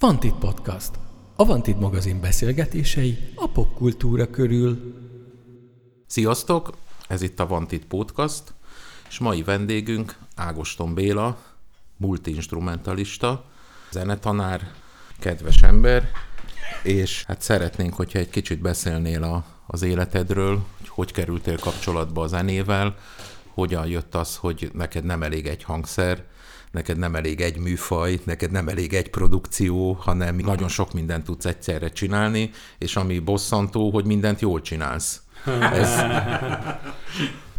Vantit Podcast. A Vantit magazin beszélgetései a popkultúra körül. Sziasztok! Ez itt a Vantit Podcast, és mai vendégünk Ágoston Béla, multiinstrumentalista, zenetanár, kedves ember, és hát szeretnénk, hogyha egy kicsit beszélnél a, az életedről, hogy hogy kerültél kapcsolatba a zenével, hogyan jött az, hogy neked nem elég egy hangszer, neked nem elég egy műfaj, neked nem elég egy produkció, hanem nagyon sok mindent tudsz egyszerre csinálni, és ami bosszantó, hogy mindent jól csinálsz. Ez...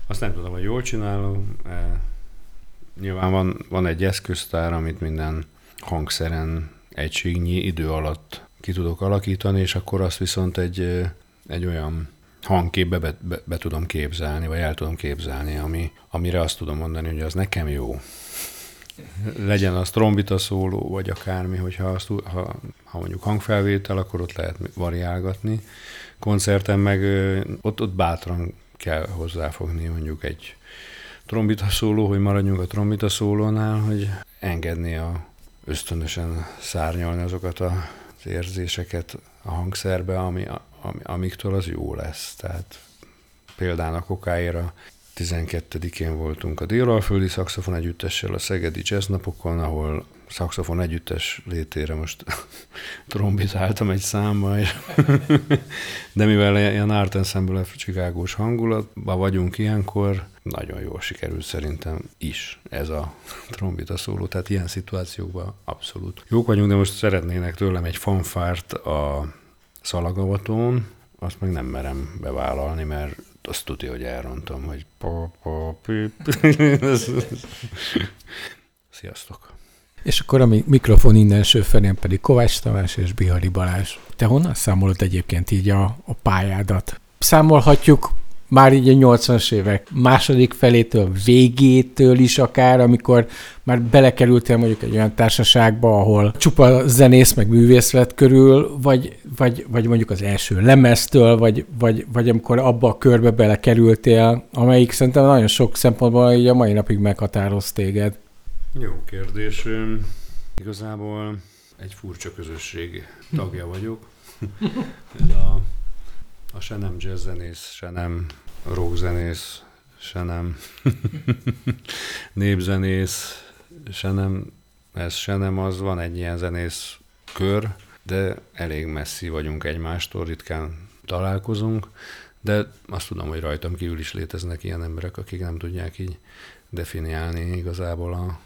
Azt nem tudom, hogy jól csinálom. E, nyilván van, van egy eszköztár, amit minden hangszeren egységnyi idő alatt ki tudok alakítani, és akkor azt viszont egy, egy olyan hangképbe be, be, be tudom képzelni, vagy el tudom képzelni, ami, amire azt tudom mondani, hogy az nekem jó legyen az trombita szóló, vagy akármi, hogyha azt, ha, ha mondjuk hangfelvétel, akkor ott lehet variálgatni. Koncerten meg ott, ott bátran kell hozzáfogni mondjuk egy trombita szóló, hogy maradjunk a trombita szólónál, hogy engedni a ösztönösen szárnyalni azokat az érzéseket a hangszerbe, ami, ami, amiktől az jó lesz. Tehát például a 12-én voltunk a Délalföldi Szaxofon Együttessel a Szegedi Jazz Napokon, ahol szaxofon együttes létére most trombitáltam egy számba, és de mivel ilyen Art Ensemble Chicagós hangulatban vagyunk ilyenkor, nagyon jól sikerült szerintem is ez a trombita szóló, tehát ilyen szituációkban abszolút. Jók vagyunk, de most szeretnének tőlem egy fanfárt a szalagavatón, azt meg nem merem bevállalni, mert azt tudja, hogy elrontom, hogy pa, pa, pi, Sziasztok! És akkor a mikrofon innen felén pedig Kovács Tamás és Bihari Balázs. Te honnan számolod egyébként így a, a pályádat? Számolhatjuk már így a 80-as évek második felétől, végétől is akár, amikor már belekerültél mondjuk egy olyan társaságba, ahol csupa zenész meg művész vett körül, vagy, vagy, vagy mondjuk az első lemeztől, vagy, vagy, vagy amikor abba a körbe belekerültél, amelyik szerintem nagyon sok szempontból így a mai napig meghatároz téged. Jó kérdés. Igazából egy furcsa közösség tagja vagyok. a, a se nem jazzzenész, se nem rockzenész, se nem. Népzenész, se nem ez, se nem az, van egy ilyen zenész kör, de elég messzi vagyunk egymástól, ritkán találkozunk, de azt tudom, hogy rajtam kívül is léteznek ilyen emberek, akik nem tudják így definiálni igazából a,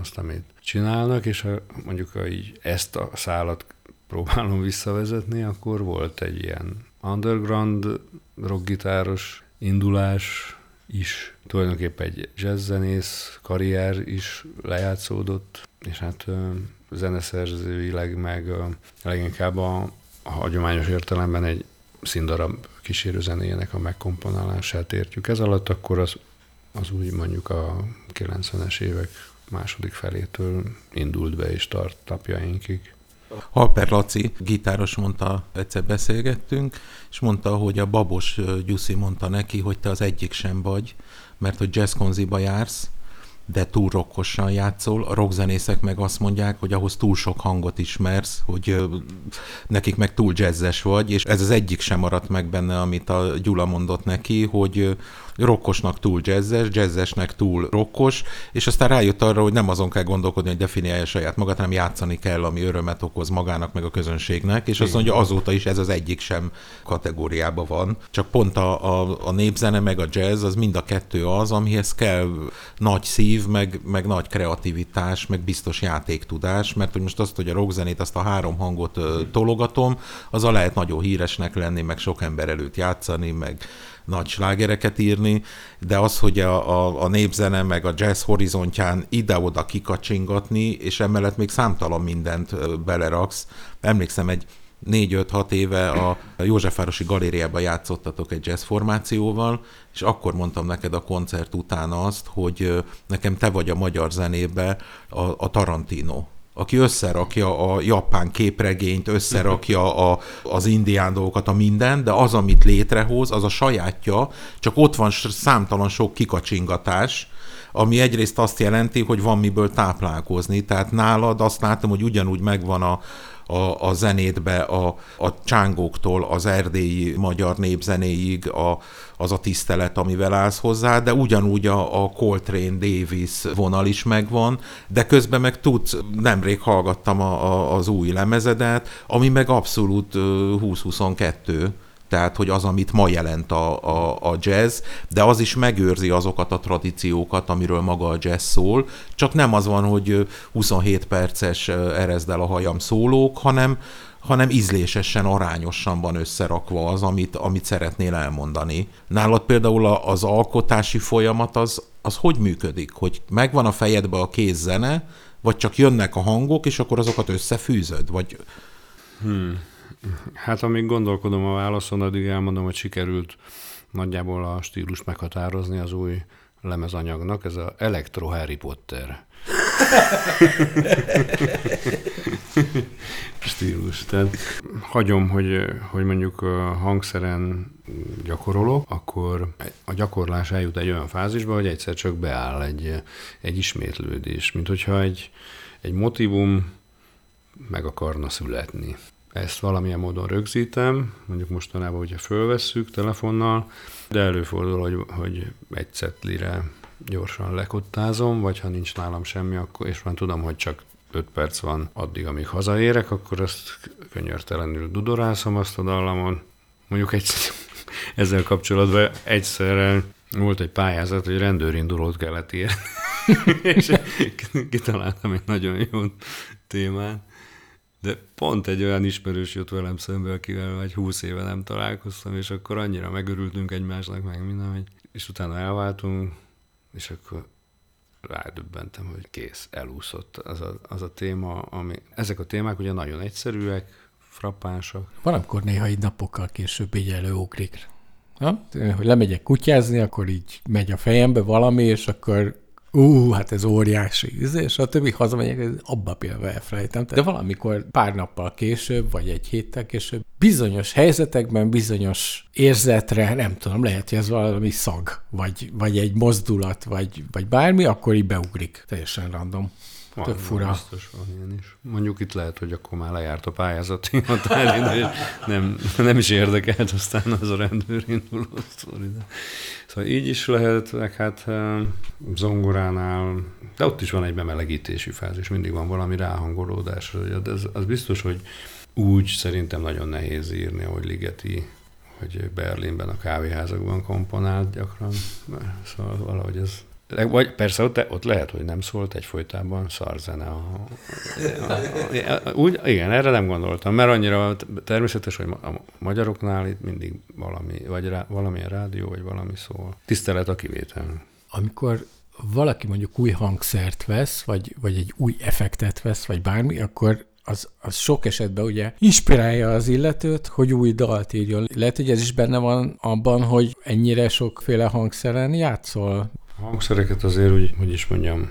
azt, amit csinálnak, és ha mondjuk ha így ezt a szálat próbálom visszavezetni, akkor volt egy ilyen underground rockgitáros indulás is, tulajdonképpen egy jazzzenész karrier is lejátszódott, és hát zeneszerzőileg meg leginkább a, hagyományos értelemben egy színdarab kísérőzenéjének a megkomponálását értjük. Ez alatt akkor az, az úgy mondjuk a 90-es évek második felétől indult be és tart napjainkig. Halper Laci, gitáros mondta, egyszer beszélgettünk, és mondta, hogy a babos Gyuszi mondta neki, hogy te az egyik sem vagy, mert hogy jazzkonziba jársz, de túl rokkosan játszol. A rockzenészek meg azt mondják, hogy ahhoz túl sok hangot ismersz, hogy nekik meg túl jazzes vagy, és ez az egyik sem maradt meg benne, amit a Gyula mondott neki, hogy rokkosnak túl jazzes, jazzesnek túl rokkos, és aztán rájött arra, hogy nem azon kell gondolkodni, hogy definiálja saját magát, hanem játszani kell, ami örömet okoz magának, meg a közönségnek, és azt mondja, azóta is ez az egyik sem kategóriában van. Csak pont a, a, a népzene, meg a jazz, az mind a kettő az, amihez kell nagy szív, meg, meg nagy kreativitás, meg biztos játéktudás, mert hogy most azt, hogy a rockzenét, azt a három hangot tologatom, az a lehet nagyon híresnek lenni, meg sok ember előtt játszani, meg nagy slágereket írni, de az, hogy a, a, a népzene meg a jazz horizontján ide-oda kikacsingatni, és emellett még számtalan mindent beleraksz. Emlékszem, egy 4-5-6 éve a Józsefvárosi galériában játszottatok egy jazz formációval, és akkor mondtam neked a koncert után azt, hogy nekem te vagy a magyar zenébe a, a Tarantino aki összerakja a japán képregényt, összerakja a, az indián dolgokat, a minden, de az, amit létrehoz, az a sajátja, csak ott van számtalan sok kikacsingatás, ami egyrészt azt jelenti, hogy van miből táplálkozni. Tehát nálad azt látom, hogy ugyanúgy megvan a, a, a zenétbe, a, a csángóktól az erdélyi magyar népzenéig a, az a tisztelet, amivel állsz hozzá, de ugyanúgy a, a Coltrane Davis vonal is megvan, de közben meg tudsz, nemrég hallgattam a, a, az új lemezedet, ami meg abszolút 2022 tehát hogy az, amit ma jelent a, a, a jazz, de az is megőrzi azokat a tradíciókat, amiről maga a jazz szól, csak nem az van, hogy 27 perces erezd el a hajam szólók, hanem, hanem ízlésesen, arányosan van összerakva az, amit, amit szeretnél elmondani. Nálad például az alkotási folyamat az, az hogy működik? Hogy megvan a fejedbe a kézzene, vagy csak jönnek a hangok, és akkor azokat összefűzöd? Vagy... Hmm. Hát amíg gondolkodom a válaszon, addig elmondom, hogy sikerült nagyjából a stílus meghatározni az új lemezanyagnak. Ez a Electro Harry Potter stílus. Tehát hagyom, hogy, hogy mondjuk a hangszeren gyakorolok, akkor a gyakorlás eljut egy olyan fázisba, hogy egyszer csak beáll egy, egy ismétlődés, mint hogyha egy, egy motivum meg akarna születni ezt valamilyen módon rögzítem, mondjuk mostanában ugye fölvesszük telefonnal, de előfordul, hogy, hogy egy cetlire gyorsan lekottázom, vagy ha nincs nálam semmi, akkor, és már tudom, hogy csak 5 perc van addig, amíg hazaérek, akkor azt könyörtelenül dudorászom azt a dallamon. Mondjuk egy, ezzel kapcsolatban egyszerre volt egy pályázat, hogy rendőrindulót kellett írni, és kitaláltam egy nagyon jó témát. De pont egy olyan ismerős jött velem szembe, akivel egy húsz éve nem találkoztam, és akkor annyira megörültünk egymásnak, meg minden, hogy, és utána elváltunk, és akkor rádöbbentem, hogy kész, elúszott az a, az a téma, ami... Ezek a témák ugye nagyon egyszerűek, frappánsak. Van, akkor néha így napokkal később így előugrik. Ha? Hogy lemegyek kutyázni, akkor így megy a fejembe valami, és akkor ú, hát ez óriási, és a többi hazamegyek, abba például elfelejtem. De valamikor pár nappal később, vagy egy héttel később, bizonyos helyzetekben, bizonyos érzetre, nem tudom, lehet, hogy ez valami szag, vagy, vagy egy mozdulat, vagy, vagy bármi, akkor így beugrik. Teljesen random. Van, Tök fura. Biztos van ilyen is. Mondjuk itt lehet, hogy akkor már lejárt a pályázati határidő, és nem, nem is érdekelt aztán az a rendőrinduló sztori. Szóval így is lehet, meg hát zongoránál, de ott is van egy bemelegítési fázis, mindig van valami ráhangolódás. De az, az biztos, hogy úgy szerintem nagyon nehéz írni, ahogy Ligeti hogy Berlinben a kávéházakban komponált gyakran. Szóval valahogy ez vagy persze ott, ott lehet, hogy nem szólt egyfolytában szarzene. A, a, a, úgy, igen, erre nem gondoltam, mert annyira természetes, hogy a magyaroknál itt mindig valami, vagy rá, valamilyen rádió, vagy valami szól. Tisztelet a kivétel. Amikor valaki mondjuk új hangszert vesz, vagy, vagy egy új effektet vesz, vagy bármi, akkor az, az sok esetben ugye inspirálja az illetőt, hogy új dalt írjon. Lehet, hogy ez is benne van abban, hogy ennyire sokféle hangszeren játszol. A hangszereket azért úgy, hogy is mondjam,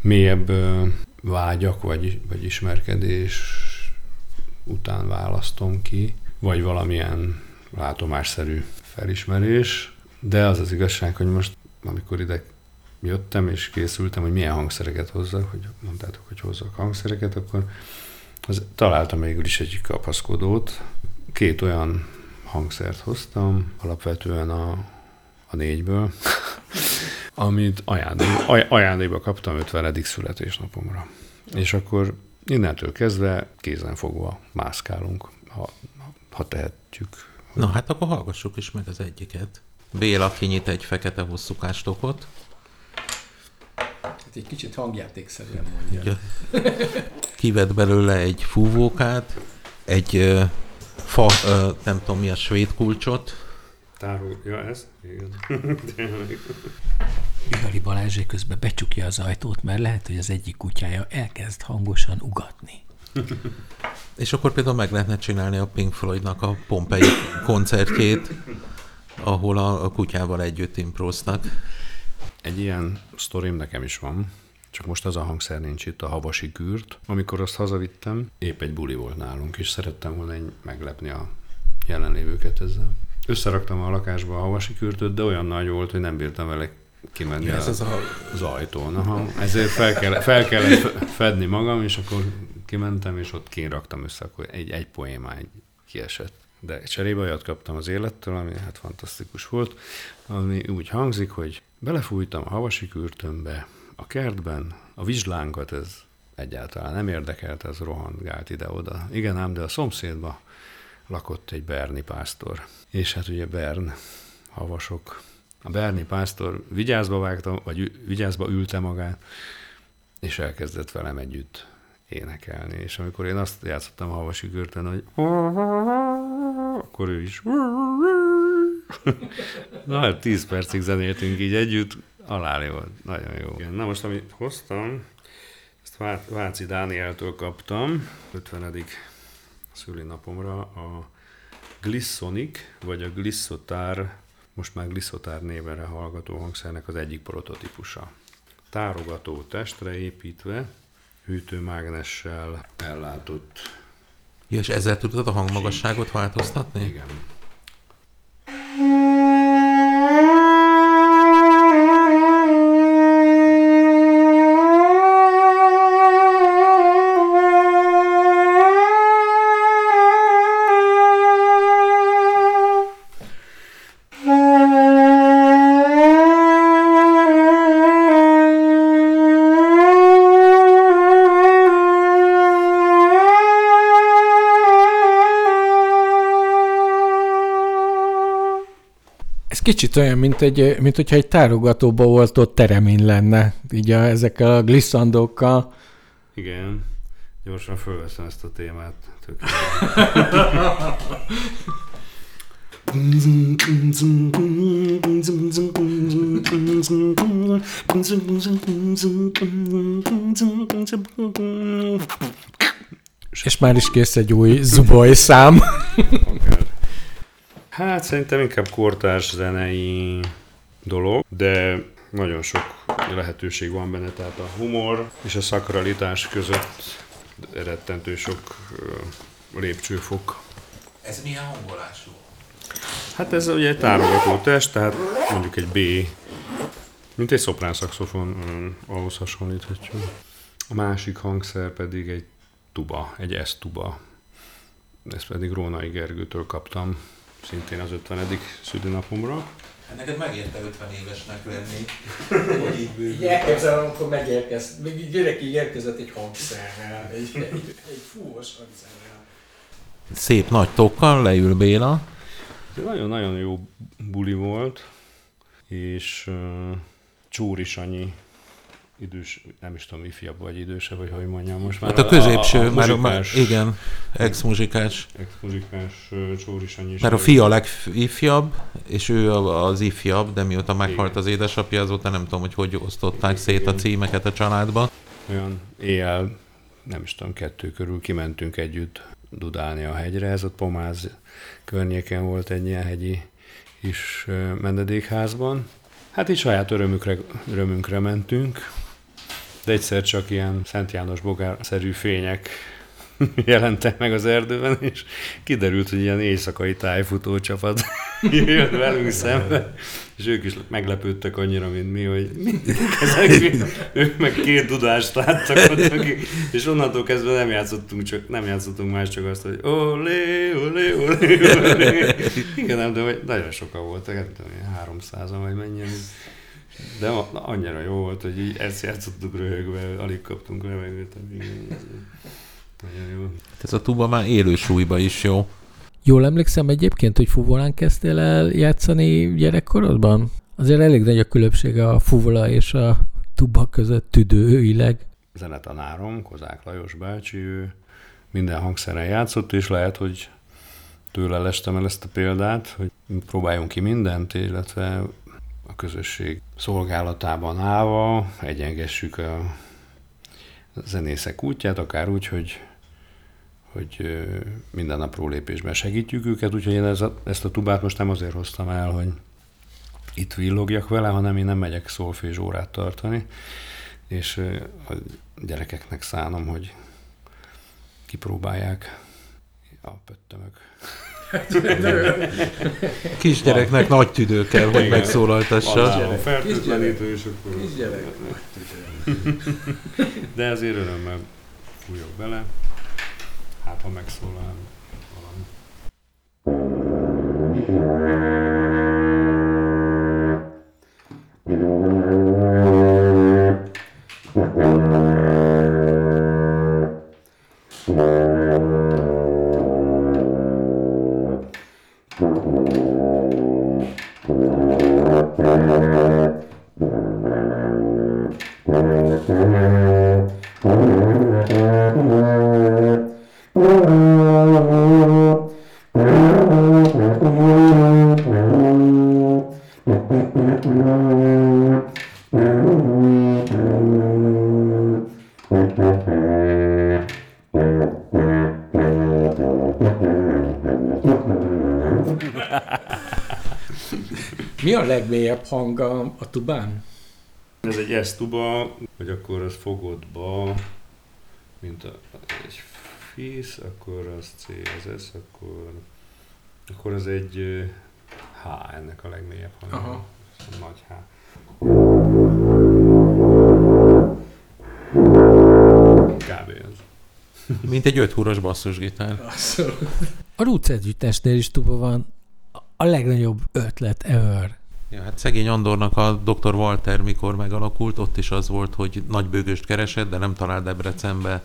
mélyebb vágyak vagy, vagy ismerkedés után választom ki, vagy valamilyen látomásszerű felismerés, de az az igazság, hogy most, amikor ide jöttem és készültem, hogy milyen hangszereket hozzak, hogy mondtátok, hogy hozzak hangszereket, akkor az, találtam végül is egy kapaszkodót. Két olyan hangszert hoztam, alapvetően a, a négyből, amit ajándékba, ajándékba kaptam 50. születésnapomra. És akkor innentől kezdve kézen fogva mászkálunk, ha, ha tehetjük. Na hát akkor hallgassuk is meg az egyiket. Béla kinyit egy fekete hosszúkástokot. Hát egy kicsit hangjátékszerűen mondja. Kivett belőle egy fúvókát, egy uh, fa, nem tudom mi a svéd kulcsot, Tárul, ja ez? Igen. Bihari Balázsé közben becsukja az ajtót, mert lehet, hogy az egyik kutyája elkezd hangosan ugatni. És akkor például meg lehetne csinálni a Pink Floydnak a Pompei koncertjét, ahol a, a kutyával együtt improznak. Egy ilyen sztorim nekem is van, csak most az a hangszer nincs itt, a havasi kürt. Amikor azt hazavittem, épp egy buli volt nálunk, és szerettem volna meglepni a jelenlévőket ezzel. Összeraktam a lakásba a havasi kürtöt, de olyan nagy volt, hogy nem bírtam vele kimenni ja, ez az, a... az ajtón. Aha, ezért fel, kell, fel kellett fedni magam, és akkor kimentem, és ott kiraktam össze, akkor egy, egy poémány kiesett. De cserébe olyat kaptam az élettől, ami hát fantasztikus volt, ami úgy hangzik, hogy belefújtam a havasi kürtönbe, a kertben, a vizslánkat ez egyáltalán nem érdekelt, ez rohangált ide-oda. Igen ám, de a szomszédba lakott egy Berni pásztor. És hát ugye Bern, havasok. A Berni pásztor vigyázba vágta, vagy vigyázba ülte magát, és elkezdett velem együtt énekelni. És amikor én azt játszottam a havasi körtön, hogy akkor ő is Na, hát 10 percig zenéltünk így együtt, alá volt. Nagyon jó. Na most, amit hoztam, ezt Váci Dánieltől kaptam, 50. szülinapomra, a Glissonic, vagy a Glissotár, most már Glissotár névre hallgató hangszernek az egyik prototípusa. Tárogató testre építve, hűtőmágnessel ellátott. Ja, és ezzel tudod a hangmagasságot változtatni? Igen. Kicsit olyan, mint, egy, mint hogyha egy tárogatóba volt ott teremin lenne, így a, ezekkel a glisszandókkal. Igen, gyorsan fölveszem ezt a témát. És már is kész egy új Zuboy szám. Hát szerintem inkább kortárs zenei dolog, de nagyon sok lehetőség van benne, tehát a humor és a szakralitás között rettentő sok lépcsőfok. Ez milyen hangolású? Hát ez ugye egy tárogató test, tehát mondjuk egy B, mint egy szoprán szaxofon, ahhoz hasonlíthatjuk. A másik hangszer pedig egy tuba, egy S tuba. Ezt pedig Rónai Gergőtől kaptam szintén az 50. szülinapomra. Hát neked megérte 50 évesnek lenni, hogy így bővül. elképzelem, amikor megérkez, még gyerek így érkezett egy hangszerrel, egy, egy, egy fúvos hangszerrel. Szép nagy tokkal leül Béla. Nagyon-nagyon jó buli volt, és uh, Csúri Sanyi idős, nem is tudom, ifjabb vagy idősebb, vagy hogy mondjam most már. Hát a középső, a, a, a már, már, igen, ex-muzsikás. Ex-muzsikás Csóri Sanyi. Mert a fia a legifjabb, és ő az ifjabb, de mióta meghalt az édesapja, azóta nem tudom, hogy hogy osztották szét a címeket a családba. Olyan éjjel, nem is tudom, kettő körül kimentünk együtt dudálni a hegyre, ez ott Pomáz környéken volt egy ilyen hegyi is menedékházban. Hát így saját örömükre, örömünkre mentünk, egyszer csak ilyen Szent János bogár-szerű fények jelentek meg az erdőben, és kiderült, hogy ilyen éjszakai tájfutó csapat jön velünk szembe, és ők is meglepődtek annyira, mint mi, hogy ezek, ők meg két dudást láttak ott, és onnantól kezdve nem játszottunk, csak, nem játszottunk más, csak azt, hogy olé, olé, olé, olé. Igen, nem, de nagyon sokan voltak, nem tudom, 300 vagy mennyien. De annyira jó volt, hogy így ezt játszottuk röhögve, alig kaptunk levegőt. Nagyon jó. Ez a tuba már élő súlyba is jó. Jól emlékszem egyébként, hogy fuvolán kezdtél el játszani gyerekkorodban? Azért elég nagy a különbség a fuvola és a tuba között tüdőileg. Zenetanárom, Kozák Lajos bácsi, ő minden hangszeren játszott, és lehet, hogy tőle lestem el ezt a példát, hogy próbáljunk ki mindent, illetve közösség szolgálatában állva egyengessük a zenészek útját, akár úgy, hogy, hogy minden apró lépésben segítjük őket, úgyhogy én ez a, ezt a tubát most nem azért hoztam el, hogy itt villogjak vele, hanem én nem megyek szolfés órát tartani, és a gyerekeknek szánom, hogy kipróbálják a pöttömök. Kisgyereknek nagy tüdő kell, hogy megszólaltassa. Fertőtlenítő, és akkor... Kisgyerek. De azért örömmel fújok bele, hát ha megszólal valami. Mi a legmélyebb hang a, a tubán? Ez egy S tuba, hogy akkor az fogodba, mint a, egy fész, akkor az C, az S, akkor, akkor az egy H ennek a legmélyebb hangja. Aha. Ez a Nagy H. Kb. ez. Mint egy öt húros basszusgitár. A Roots együttesnél is tuba van. A legnagyobb ötlet ever. Ja, hát szegény Andornak a Dr. Walter mikor megalakult, ott is az volt, hogy nagybőgöst keresett, de nem talált Debrecenbe,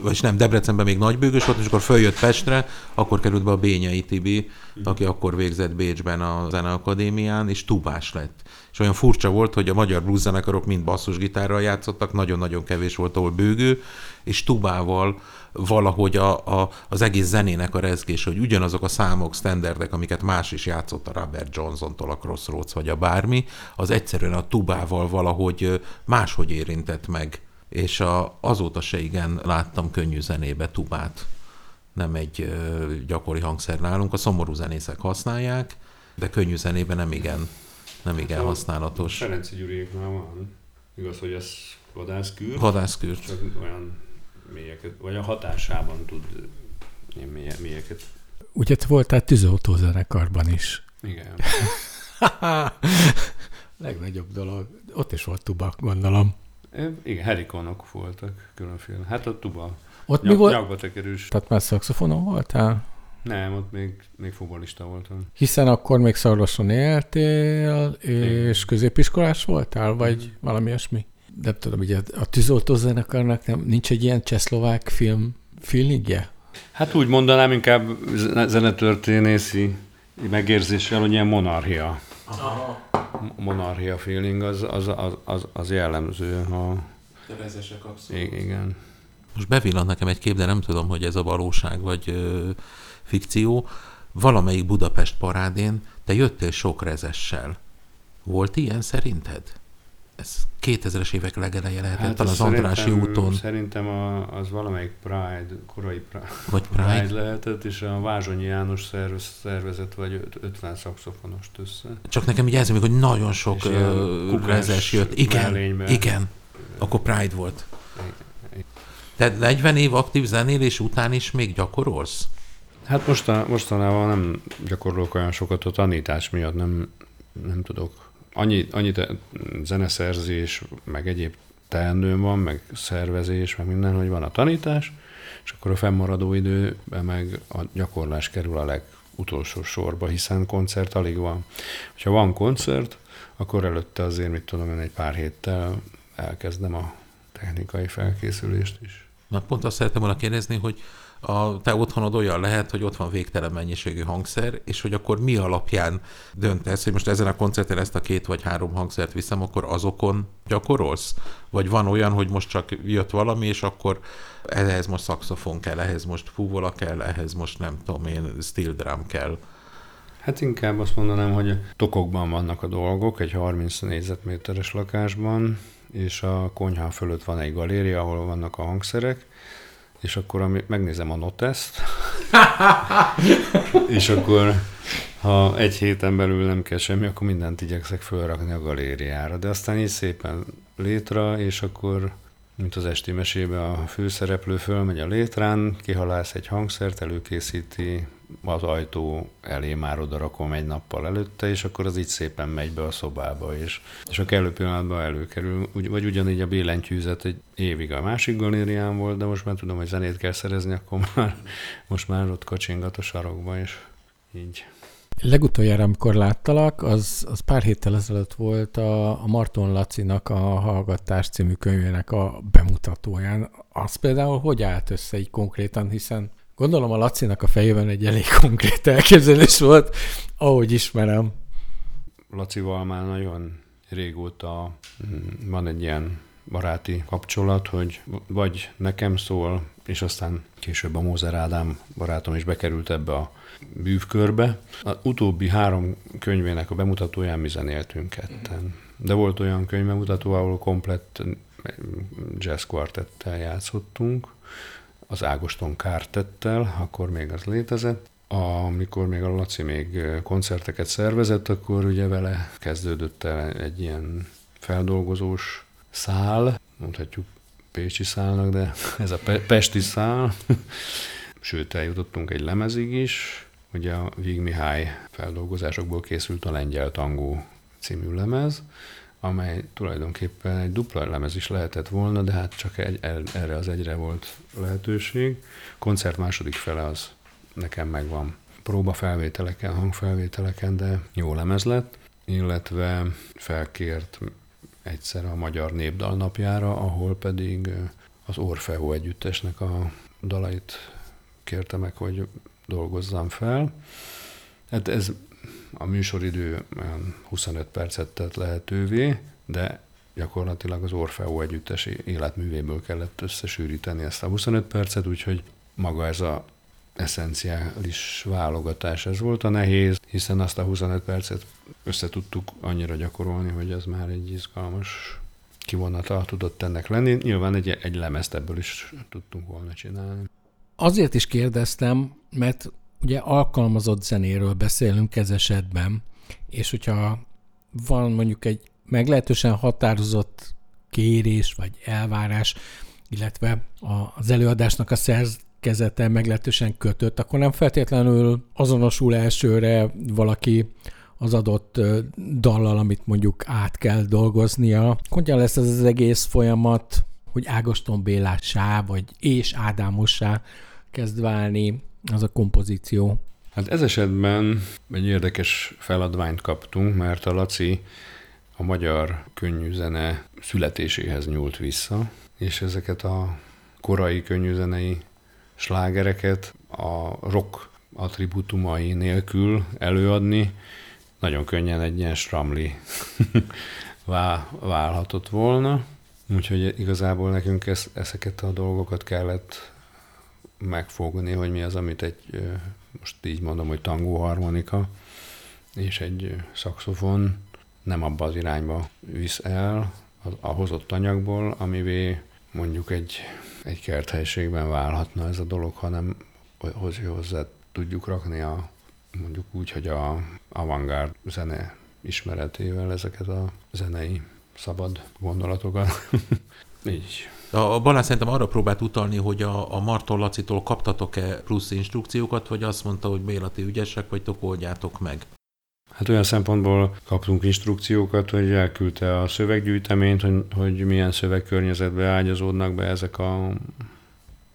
vagyis nem, Debrecenben még nagybőgös volt, és akkor följött Pestre, akkor került be a Bényai Tibi, aki akkor végzett Bécsben a Zeneakadémián, és tubás lett. És olyan furcsa volt, hogy a magyar blues zenekarok mind basszusgitárral játszottak, nagyon-nagyon kevés volt, ahol bőgő, és tubával valahogy a, a, az egész zenének a rezgés, hogy ugyanazok a számok, standardek, amiket más is játszott a Robert Johnson-tól, a Crossroads vagy a bármi, az egyszerűen a tubával valahogy máshogy érintett meg. És a, azóta se igen láttam könnyű zenébe tubát. Nem egy ö, gyakori hangszer nálunk, a szomorú zenészek használják, de könnyű zenében nem igen, nem igen használatos. Ferenci Gyuriéknál van. Igaz, hogy ez vadászkür, Vadászkürt. csak olyan mélyeket, vagy a hatásában tud ilyen mélye- mélyeket. Ugye te voltál tűzoltó zenekarban is. Igen. Legnagyobb dolog. Ott is volt tuba, gondolom. Igen, helikonok voltak különféle. Hát a tuba. Ott mi Nyak, volt? nyakba tekerős. Tehát már szakszofonon voltál? Nem, ott még, még futbolista voltam. Hiszen akkor még Szarvason éltél, és középiskolás voltál, vagy valami ilyesmi? Nem tudom, ugye a tűzoltó zenekarnak nem, nincs egy ilyen csehszlovák film feelingje? Hát úgy mondanám inkább zene- zenetörténészi megérzéssel, hogy ilyen monarchia. M- Monarchia feeling az, az, az, az, az jellemző. Ha, i- igen. Most bevillant nekem egy kép, de nem tudom, hogy ez a valóság vagy ö, fikció. Valamelyik Budapest parádén te jöttél sok rezessel. Volt ilyen szerinted? Ez 2000-es évek legeleje lehetett, hát ez az Andrási úton, Szerintem a, az valamelyik Pride, korai Pride, vagy Pride. Pride. lehetett, és a Vázsonyi János szervez, szervezett vagy öt- 50 szakszofonost össze. Csak nekem így elződik, hogy nagyon sok rezes jött. Igen, mellényben. igen. Akkor Pride volt. Igen. Te 40 év aktív zenélés után is még gyakorolsz? Hát mostan, mostanában nem gyakorlok olyan sokat a tanítás miatt, nem, nem tudok. Annyi, annyi zeneszerzés, meg egyéb teendőm van, meg szervezés, meg minden, hogy van a tanítás, és akkor a fennmaradó időben meg a gyakorlás kerül a legutolsó sorba, hiszen koncert alig van. Ha van koncert, akkor előtte azért, mit tudom én, egy pár héttel elkezdem a technikai felkészülést is. Na pont azt szerettem volna kérdezni, hogy a te otthonod olyan lehet, hogy ott van végtelen mennyiségű hangszer, és hogy akkor mi alapján döntesz, hogy most ezen a koncerten ezt a két vagy három hangszert viszem, akkor azokon gyakorolsz? Vagy van olyan, hogy most csak jött valami, és akkor ehhez most szaxofon kell, ehhez most fúvola kell, ehhez most nem tudom én, steel drum kell. Hát inkább azt mondanám, hogy tokokban vannak a dolgok, egy 30 négyzetméteres lakásban, és a konyha fölött van egy galéria, ahol vannak a hangszerek, és akkor ami, megnézem a notest, és akkor ha egy héten belül nem kell semmi, akkor mindent igyekszek fölrakni a galériára. De aztán így szépen létre, és akkor, mint az esti mesébe, a főszereplő fölmegy a létrán, kihalász egy hangszert, előkészíti az ajtó elé már oda rakom egy nappal előtte, és akkor az így szépen megy be a szobába, és, és a kellő pillanatban előkerül. Ugy, vagy ugyanígy a billentyűzet egy évig a másik galérián volt, de most már tudom, hogy zenét kell szerezni, akkor már most már ott kacsingat a sarokba, és így. Legutoljára, amikor láttalak, az, az pár héttel ezelőtt volt a, a Marton Lacinak a Hallgatás című könyvének a bemutatóján. Az például hogy állt össze így konkrétan, hiszen gondolom a Lacinak a fejében egy elég konkrét elképzelés volt, ahogy ismerem. Lacival már nagyon régóta mm, van egy ilyen baráti kapcsolat, hogy vagy nekem szól, és aztán később a Mózer Ádám barátom is bekerült ebbe a bűvkörbe. A utóbbi három könyvének a bemutatóján mi zenéltünk ketten. De volt olyan könyvemutató, ahol komplett jazz quartettel játszottunk, az Ágoston Kártettel, akkor még az létezett. Amikor még a Laci még koncerteket szervezett, akkor ugye vele kezdődött el egy ilyen feldolgozós szál, mondhatjuk Pécsi szálnak, de ez a Pesti szál. Sőt, eljutottunk egy lemezig is, ugye a Víg Mihály feldolgozásokból készült a Lengyel Tangó című lemez, amely tulajdonképpen egy dupla lemez is lehetett volna, de hát csak egy, erre az egyre volt lehetőség. Koncert második fele az nekem megvan próbafelvételeken, hangfelvételeken, de jó lemez lett, illetve felkért egyszer a Magyar Népdal napjára, ahol pedig az Orfeo együttesnek a dalait kérte meg, hogy dolgozzam fel. Hát ez a műsoridő 25 percet tett lehetővé, de gyakorlatilag az Orfeo együttes életművéből kellett összesűríteni ezt a 25 percet, úgyhogy maga ez a eszenciális válogatás. Ez volt a nehéz, hiszen azt a 25 percet össze tudtuk annyira gyakorolni, hogy ez már egy izgalmas kivonata tudott ennek lenni. Nyilván egy, egy lemezt ebből is tudtunk volna csinálni. Azért is kérdeztem, mert ugye alkalmazott zenéről beszélünk ez esetben, és hogyha van mondjuk egy meglehetősen határozott kérés vagy elvárás, illetve az előadásnak a szerkezete meglehetősen kötött, akkor nem feltétlenül azonosul elsőre valaki az adott dallal, amit mondjuk át kell dolgoznia. Hogyan lesz ez az egész folyamat, hogy Ágoston Bélássá, vagy és Ádámossá kezd válni az a kompozíció? Hát ez esetben egy érdekes feladványt kaptunk, mert a Laci a magyar könnyűzene születéséhez nyúlt vissza, és ezeket a korai könnyűzenei slágereket a rock attribútumai nélkül előadni nagyon könnyen egy ilyen stramli válhatott volna. Úgyhogy igazából nekünk ez, ezeket a dolgokat kellett megfogni, hogy mi az, amit egy, most így mondom, hogy tangó harmonika és egy szaxofon nem abba az irányba visz el a hozott anyagból, amivé mondjuk egy, egy kerthelyiségben válhatna ez a dolog, hanem hozzá tudjuk rakni a, mondjuk úgy, hogy a avantgárd zene ismeretével ezeket a zenei szabad gondolatokat. Így. A Balázs szerintem arra próbált utalni, hogy a, a Marton Lacitól kaptatok-e plusz instrukciókat, vagy azt mondta, hogy Bélati ügyesek vagytok, oldjátok meg. Hát olyan szempontból kaptunk instrukciókat, hogy elküldte a szöveggyűjteményt, hogy, hogy milyen szövegkörnyezetbe ágyazódnak be ezek a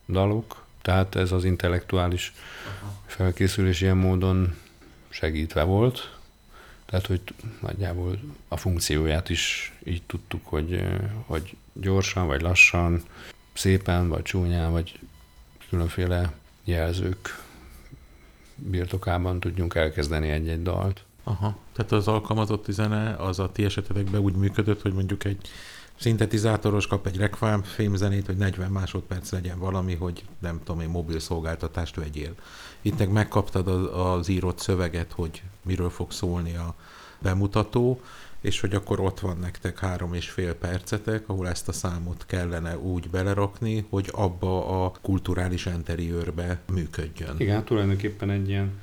dalok. Tehát ez az intellektuális felkészülés ilyen módon segítve volt. Tehát, hogy nagyjából a funkcióját is így tudtuk, hogy, hogy gyorsan vagy lassan, szépen vagy csúnyán, vagy különféle jelzők birtokában tudjunk elkezdeni egy-egy dalt. Aha, tehát az alkalmazott zene az a ti esetetekben úgy működött, hogy mondjuk egy szintetizátoros kap egy rekvám fémzenét, hogy 40 másodperc legyen valami, hogy nem tudom én, mobil szolgáltatást vegyél. Itt meg megkaptad az, az írott szöveget, hogy miről fog szólni a bemutató, és hogy akkor ott van nektek három és fél percetek, ahol ezt a számot kellene úgy belerakni, hogy abba a kulturális interiőrbe működjön. Igen, tulajdonképpen egy ilyen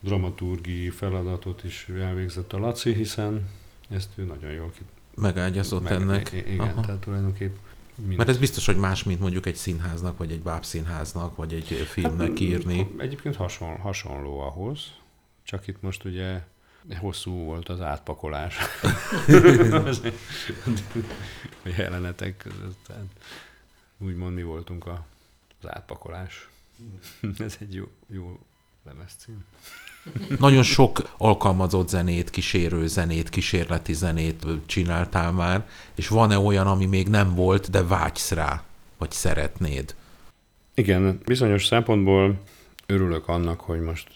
dramaturgi feladatot is elvégzett a Laci, hiszen ezt ő nagyon jól ki... Megágyazott meg, ennek. Igen, Aha. tehát tulajdonképpen Mind. Mert ez biztos, hogy más, mint mondjuk egy színháznak, vagy egy bábszínháznak, vagy egy filmnek hát, írni. Egyébként hasonló, hasonló ahhoz, csak itt most ugye hosszú volt az átpakolás a jelenetek között. Úgymond mi voltunk a, az átpakolás. Ez egy jó, jó lemezcím. Nagyon sok alkalmazott zenét, kísérő zenét, kísérleti zenét csináltál már, és van-e olyan, ami még nem volt, de vágysz rá, vagy szeretnéd? Igen, bizonyos szempontból örülök annak, hogy most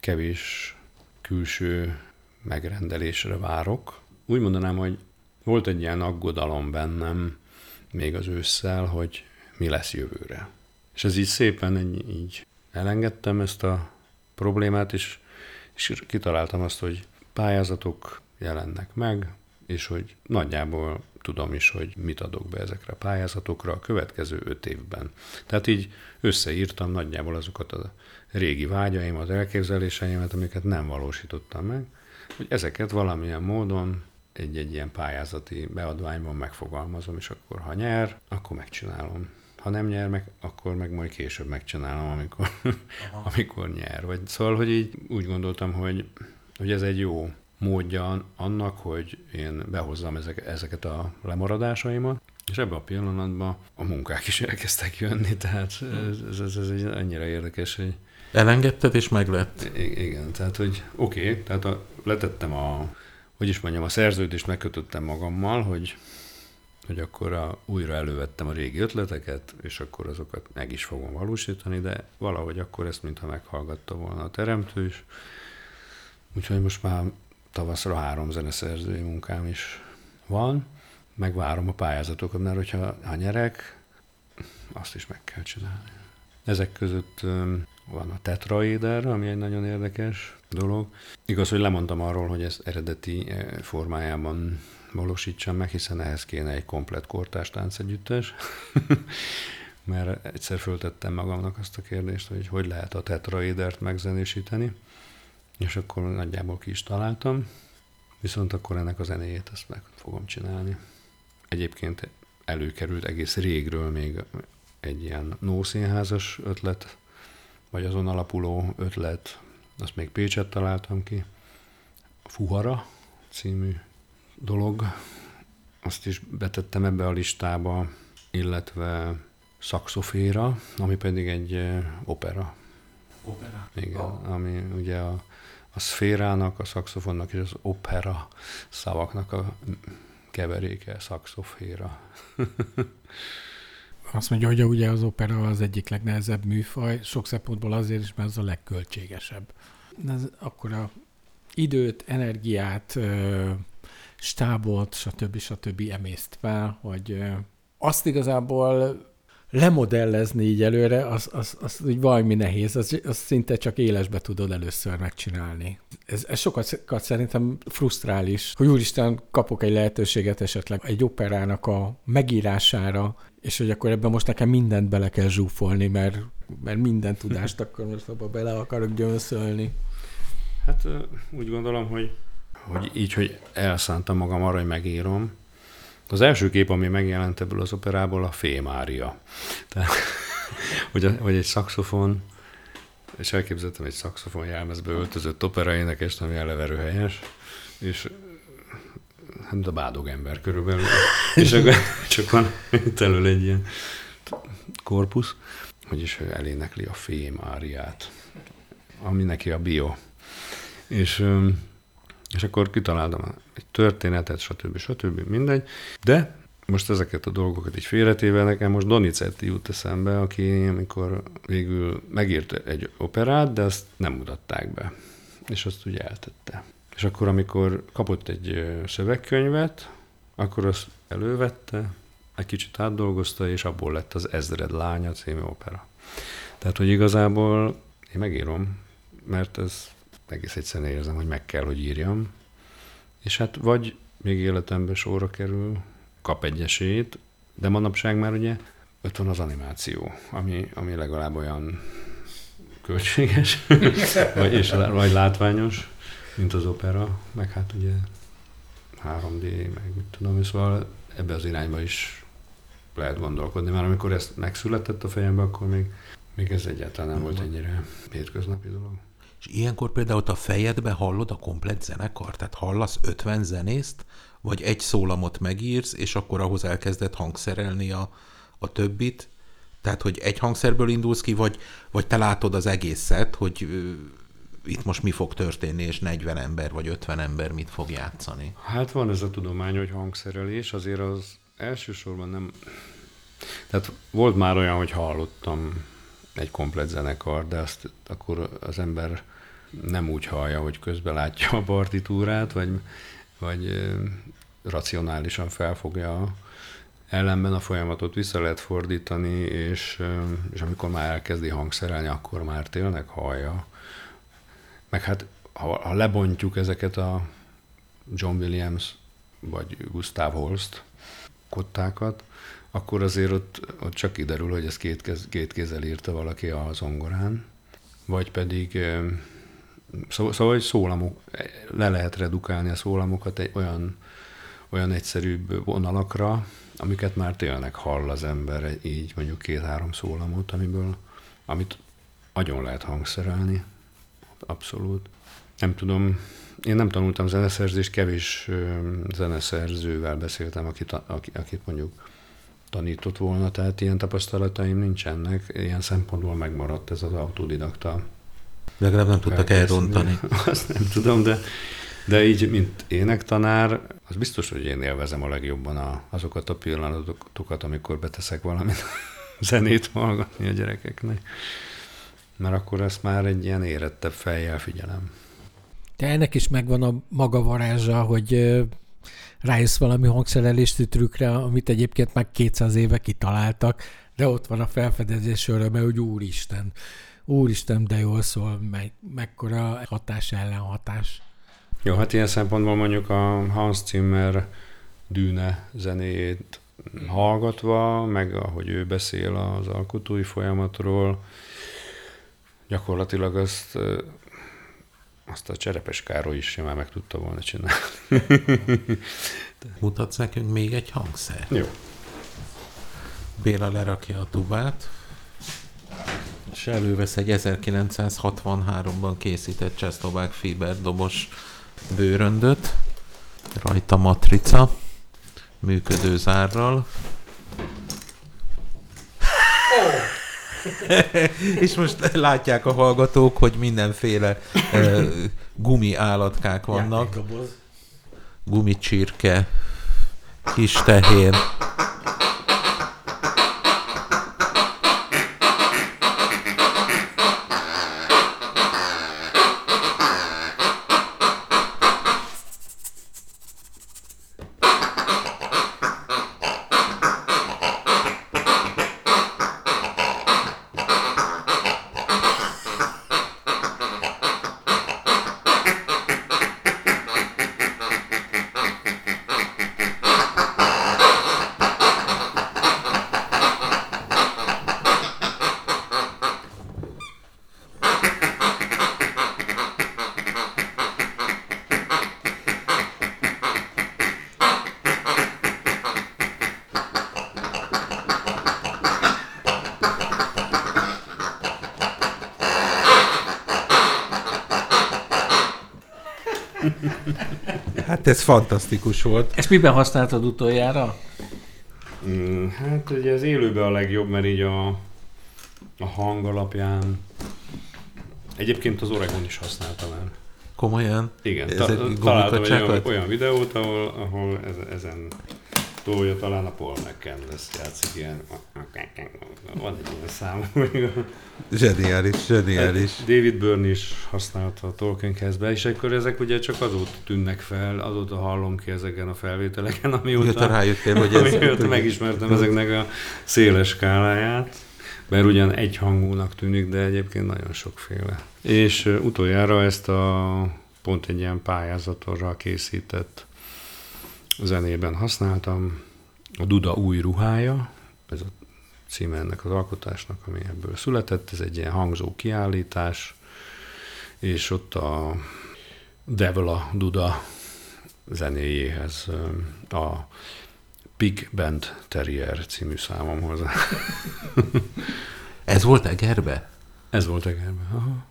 kevés külső megrendelésre várok. Úgy mondanám, hogy volt egy ilyen aggodalom bennem még az ősszel, hogy mi lesz jövőre. És ez így szépen egy, így elengedtem ezt a problémát, és, és kitaláltam azt, hogy pályázatok jelennek meg, és hogy nagyjából tudom is, hogy mit adok be ezekre a pályázatokra a következő öt évben. Tehát így összeírtam nagyjából azokat a régi vágyaimat, elképzeléseimet, amiket nem valósítottam meg, hogy ezeket valamilyen módon egy-egy ilyen pályázati beadványban megfogalmazom, és akkor ha nyer, akkor megcsinálom. Ha nem nyer meg, akkor meg majd később megcsinálom, amikor, amikor nyer. Vagy szóval, hogy így úgy gondoltam, hogy, hogy ez egy jó módja annak, hogy én behozzam ezek, ezeket a lemaradásaimat, és ebben a pillanatban a munkák is elkezdtek jönni, tehát ez, ez, ez, ez annyira érdekes, hogy... Elengedted, és meglett. I- igen, tehát hogy oké, okay, tehát a, letettem a, hogy is mondjam, a szerződést megkötöttem magammal, hogy hogy akkor a, újra elővettem a régi ötleteket, és akkor azokat meg is fogom valósítani, de valahogy akkor ezt mintha meghallgatta volna a teremtő is. Úgyhogy most már tavaszra három zeneszerzői munkám is van, megvárom a pályázatokat, mert hogyha ha nyerek, azt is meg kell csinálni. Ezek között van a tetraéder, ami egy nagyon érdekes dolog. Igaz, hogy lemondtam arról, hogy ez eredeti formájában valósítsam meg, hiszen ehhez kéne egy komplet kortás táncegyüttes. mert egyszer föltettem magamnak azt a kérdést, hogy hogy lehet a tetraédert megzenésíteni, és akkor nagyjából ki is találtam, viszont akkor ennek a zenéjét ezt meg fogom csinálni. Egyébként előkerült egész régről még egy ilyen nószínházas ötlet, vagy azon alapuló ötlet, azt még Pécset találtam ki, Fuhara című dolog, azt is betettem ebbe a listába, illetve szakszoféra, ami pedig egy opera. Opera? Igen, oh. ami ugye a, a szférának, a szakszofonnak és az opera szavaknak a keveréke, szakszoféra. Azt mondja, hogy ugye az opera az egyik legnehezebb műfaj, sok szempontból azért is, mert az a legköltségesebb. Ez akkora időt, energiát, stábot, stb. stb. emészt fel, hogy azt igazából lemodellezni így előre, az, az, az úgy valami nehéz, az, az szinte csak élesbe tudod először megcsinálni. Ez, ez sokat szerintem frusztrál is, hogy úristen, kapok egy lehetőséget esetleg egy operának a megírására, és hogy akkor ebben most nekem mindent bele kell zsúfolni, mert, mert minden tudást akkor most abba bele akarok gyönszölni. Hát úgy gondolom, hogy, hogy így, hogy elszántam magam arra, hogy megírom, az első kép, ami megjelent ebből az operából, a fémária. Tehát, hogy, a, hogy egy szakszofon, és elképzeltem egy szakszofon jelmezbe öltözött operaénekest, ami eleve helyes, és hát a bádog ember körülbelül. és akkor csak van itt elől egy ilyen korpusz, is ő elénekli a fémáriát, ami neki a bio. És és akkor kitaláltam egy történetet, stb. stb. mindegy. De most ezeket a dolgokat így félretéve nekem most Donizetti jut eszembe, aki amikor végül megírt egy operát, de azt nem mutatták be. És azt ugye eltette. És akkor, amikor kapott egy szövegkönyvet, akkor azt elővette, egy kicsit átdolgozta, és abból lett az Ezred lánya című opera. Tehát, hogy igazából én megírom, mert ez egész egyszerűen érzem, hogy meg kell, hogy írjam. És hát vagy még életemben sorra kerül, kap egy esélyt, de manapság már ugye ott van az animáció, ami, ami legalább olyan költséges, vagy, és, vagy látványos, mint az opera, meg hát ugye 3D, meg mit tudom, szóval ebbe az irányba is lehet gondolkodni. Már amikor ez megszületett a fejembe, akkor még, még ez egyáltalán nem volt ennyire hétköznapi dolog. És ilyenkor például a fejedbe hallod a komplet zenekar? Tehát hallasz 50 zenészt, vagy egy szólamot megírsz, és akkor ahhoz elkezded hangszerelni a, a többit? Tehát, hogy egy hangszerből indulsz ki, vagy, vagy te látod az egészet, hogy itt most mi fog történni, és 40 ember vagy 50 ember mit fog játszani? Hát van ez a tudomány, hogy hangszerelés, azért az elsősorban nem... Tehát volt már olyan, hogy hallottam egy komplet zenekar, de azt akkor az ember nem úgy hallja, hogy közben látja a partitúrát, vagy, vagy racionálisan felfogja ellenben a folyamatot vissza lehet fordítani, és, és amikor már elkezdi hangszerelni, akkor már tényleg hallja. Meg hát, ha, ha lebontjuk ezeket a John Williams vagy Gustav Holst kottákat, akkor azért ott, ott csak kiderül, hogy ezt két, kez, két kézzel írta valaki a zongorán, vagy pedig Szóval, szóval hogy szólamok, le lehet redukálni a szólamokat egy olyan, olyan egyszerűbb vonalakra, amiket már tényleg hall az ember, így mondjuk két-három szólamot, amiből, amit nagyon lehet hangszerelni. Abszolút. Nem tudom, én nem tanultam zeneszerzést, kevés zeneszerzővel beszéltem, akit, akit mondjuk tanított volna, tehát ilyen tapasztalataim nincsenek, ilyen szempontból megmaradt ez az autodidakta Legalább nem tudtak elrontani. Azt nem tudom, de, de így, mint énektanár, az biztos, hogy én élvezem a legjobban a, azokat a pillanatokat, amikor beteszek valamit zenét hallgatni a gyerekeknek. Mert akkor ezt már egy ilyen érettebb fejjel figyelem. De ennek is megvan a maga varázsa, hogy rájössz valami hangszerelési trükkre, amit egyébként már 200 éve kitaláltak, de ott van a felfedezés öröme, hogy úristen, úristen, de jól szól, meg, mekkora hatás ellen hatás. Jó, hát ilyen szempontból mondjuk a Hans Zimmer dűne zenéjét hallgatva, meg ahogy ő beszél az alkotói folyamatról, gyakorlatilag azt, azt a Cserepes Károly is már meg tudta volna csinálni. Mutatsz nekünk még egy hangszer? Jó. Béla lerakja a tubát és elővesz egy 1963-ban készített Csehszlovák Fiber dobos bőröndöt, rajta matrica, működő zárral. és most látják a hallgatók, hogy mindenféle uh, gumi állatkák vannak. Gumicsirke, kis tehén, ez fantasztikus volt. Ezt miben használtad utoljára? Mm, hát ugye az élőben a legjobb, mert így a, a hang alapján egyébként az Oregon is használtam el. Komolyan? Igen, ta- találtam egy olyan, olyan videót, ahol, ahol ezen tolja, talán a Paul McCann-lesz játszik ilyen, van egy ilyen szám. zseniális, zseniális. Hát David Byrne is használta a Tolkien be, és akkor ezek ugye csak azóta tűnnek fel, azóta hallom ki ezeken a felvételeken, amióta, rájöttél, hogy ez amióta megismertem ezeknek a széles skáláját mert ugyan egy hangúnak tűnik, de egyébként nagyon sokféle. És utoljára ezt a pont egy ilyen pályázatorral készített zenében használtam. A Duda új ruhája, ez a címe ennek az alkotásnak, ami ebből született, ez egy ilyen hangzó kiállítás, és ott a Devla Duda zenéjéhez a Big Band Terrier című számom hozzá. Ez volt Egerbe? Ez volt Egerben. Aha.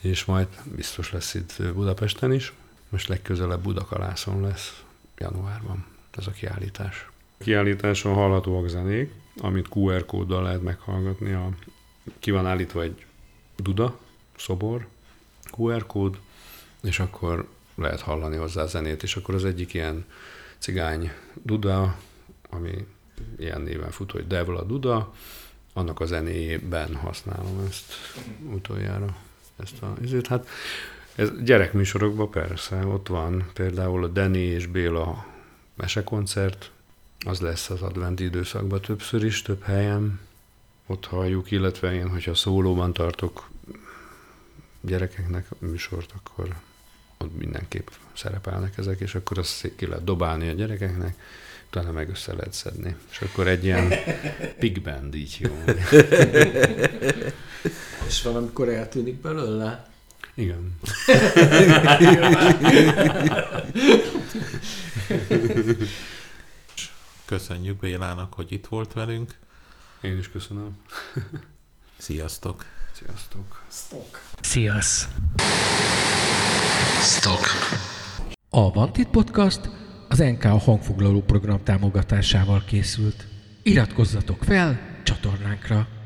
És majd biztos lesz itt Budapesten is. Most legközelebb Budakalászon lesz januárban ez a kiállítás. A kiállításon hallhatóak zenék, amit QR kóddal lehet meghallgatni. A, ki van állítva egy duda, szobor, QR kód, és akkor lehet hallani hozzá zenét, és akkor az egyik ilyen cigány duda, ami ilyen néven fut, hogy Devil a Duda, annak a zenéjében használom ezt utoljára, ezt a ezért. Hát ez gyerekműsorokban persze, ott van például a Deni és Béla mesekoncert, az lesz az adventi időszakban többször is, több helyen, ott halljuk, illetve én, hogyha szólóban tartok gyerekeknek műsort, akkor ott mindenképp szerepelnek ezek, és akkor azt ki lehet dobálni a gyerekeknek, utána meg össze lehet szedni. És akkor egy ilyen big band így jó. És valamikor eltűnik belőle? Igen. Köszönjük Bélának, hogy itt volt velünk. Én is köszönöm. Sziasztok! Sziasztok! Stock. Sziasz! Stock. A Vantit Podcast az NK hangfoglaló program támogatásával készült. Iratkozzatok fel csatornánkra!